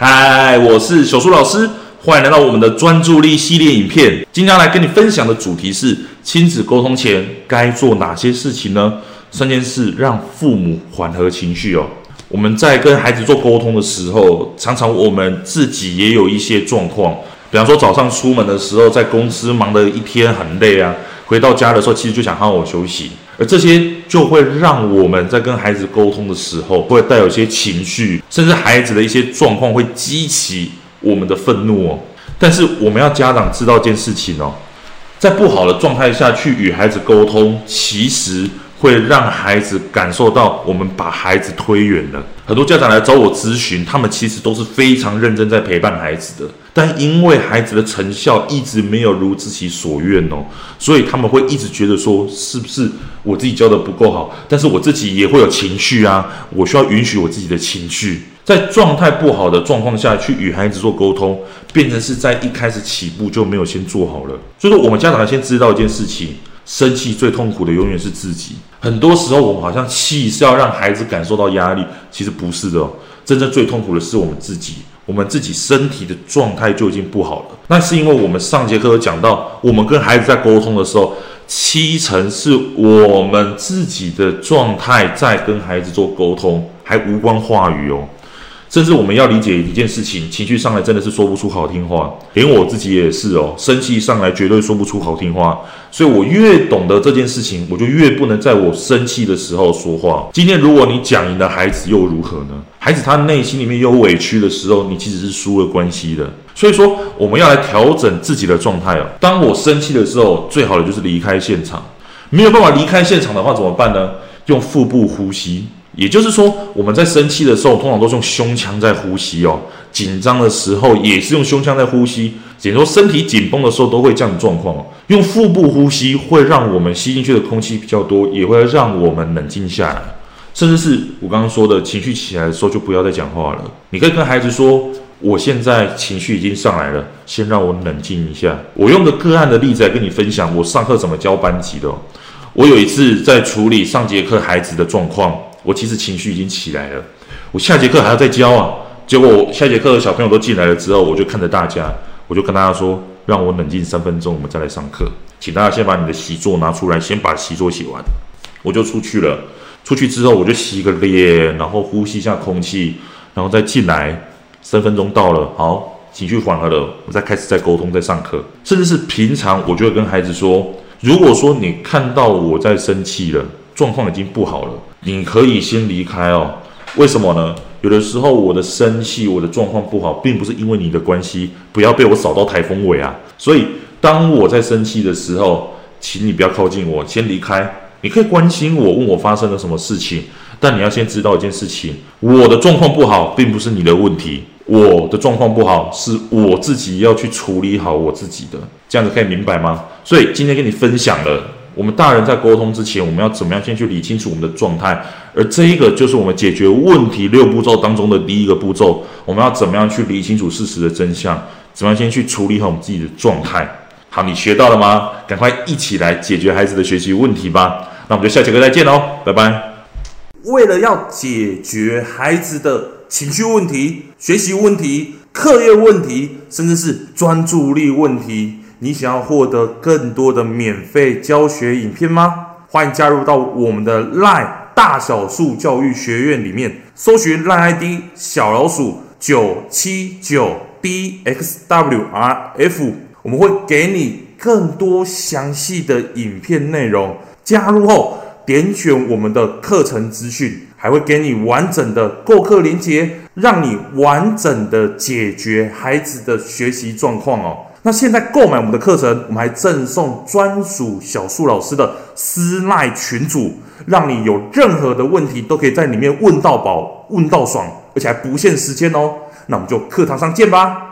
嗨，我是小苏老师，欢迎来到我们的专注力系列影片。今天来跟你分享的主题是亲子沟通前该做哪些事情呢？三件事让父母缓和情绪哦。我们在跟孩子做沟通的时候，常常我们自己也有一些状况，比方说早上出门的时候，在公司忙了一天很累啊，回到家的时候其实就想好好休息。而这些就会让我们在跟孩子沟通的时候，会带有一些情绪，甚至孩子的一些状况会激起我们的愤怒哦。但是我们要家长知道一件事情哦，在不好的状态下去与孩子沟通，其实会让孩子感受到我们把孩子推远了。很多家长来找我咨询，他们其实都是非常认真在陪伴孩子的。但因为孩子的成效一直没有如自己所愿哦，所以他们会一直觉得说，是不是我自己教的不够好？但是我自己也会有情绪啊，我需要允许我自己的情绪，在状态不好的状况下去与孩子做沟通，变成是在一开始起步就没有先做好了。所以说，我们家长先知道一件事情：生气最痛苦的永远是自己。很多时候，我们好像气是要让孩子感受到压力，其实不是的，真正最痛苦的是我们自己。我们自己身体的状态就已经不好了，那是因为我们上节课有讲到，我们跟孩子在沟通的时候，七成是我们自己的状态在跟孩子做沟通，还无关话语哦。甚至我们要理解一件事情，情绪上来真的是说不出好听话，连我自己也是哦，生气上来绝对说不出好听话。所以我越懂得这件事情，我就越不能在我生气的时候说话。今天如果你讲赢了孩子又如何呢？孩子他内心里面有委屈的时候，你其实是输了关系的。所以说我们要来调整自己的状态哦。当我生气的时候，最好的就是离开现场。没有办法离开现场的话怎么办呢？用腹部呼吸。也就是说，我们在生气的时候，通常都是用胸腔在呼吸哦。紧张的时候也是用胸腔在呼吸。也就是说，身体紧绷的时候都会这样的状况。用腹部呼吸会让我们吸进去的空气比较多，也会让我们冷静下来。甚至是我刚刚说的情绪起来的时候，就不要再讲话了。你可以跟孩子说：“我现在情绪已经上来了，先让我冷静一下。”我用个个案的例子来跟你分享，我上课怎么教班级的。我有一次在处理上节课孩子的状况。我其实情绪已经起来了，我下节课还要再教啊。结果我下节课的小朋友都进来了之后，我就看着大家，我就跟大家说：“让我冷静三分钟，我们再来上课。请大家先把你的习作拿出来，先把习作写完。”我就出去了。出去之后，我就洗个脸，然后呼吸一下空气，然后再进来。三分钟到了，好，情绪缓和了，我再开始再沟通，再上课。甚至是平常，我就会跟孩子说：“如果说你看到我在生气了。”状况已经不好了，你可以先离开哦。为什么呢？有的时候我的生气，我的状况不好，并不是因为你的关系，不要被我扫到台风尾啊。所以当我在生气的时候，请你不要靠近我，先离开。你可以关心我，问我发生了什么事情，但你要先知道一件事情：我的状况不好，并不是你的问题。我的状况不好，是我自己要去处理好我自己的。这样子可以明白吗？所以今天跟你分享了。我们大人在沟通之前，我们要怎么样先去理清楚我们的状态？而这一个就是我们解决问题六步骤当中的第一个步骤。我们要怎么样去理清楚事实的真相？怎么样先去处理好我们自己的状态？好，你学到了吗？赶快一起来解决孩子的学习问题吧！那我们就下节课再见喽，拜拜。为了要解决孩子的情绪问题、学习问题、课业问题，甚至是专注力问题。你想要获得更多的免费教学影片吗？欢迎加入到我们的 LINE 大小树教育学院里面，搜寻 LINE ID 小老鼠九七九 dxwrf，我们会给你更多详细的影片内容。加入后点选我们的课程资讯，还会给你完整的购课链接，让你完整的解决孩子的学习状况哦。那现在购买我们的课程，我们还赠送专属小树老师的私赖群组，让你有任何的问题都可以在里面问到宝、问到爽，而且还不限时间哦。那我们就课堂上见吧。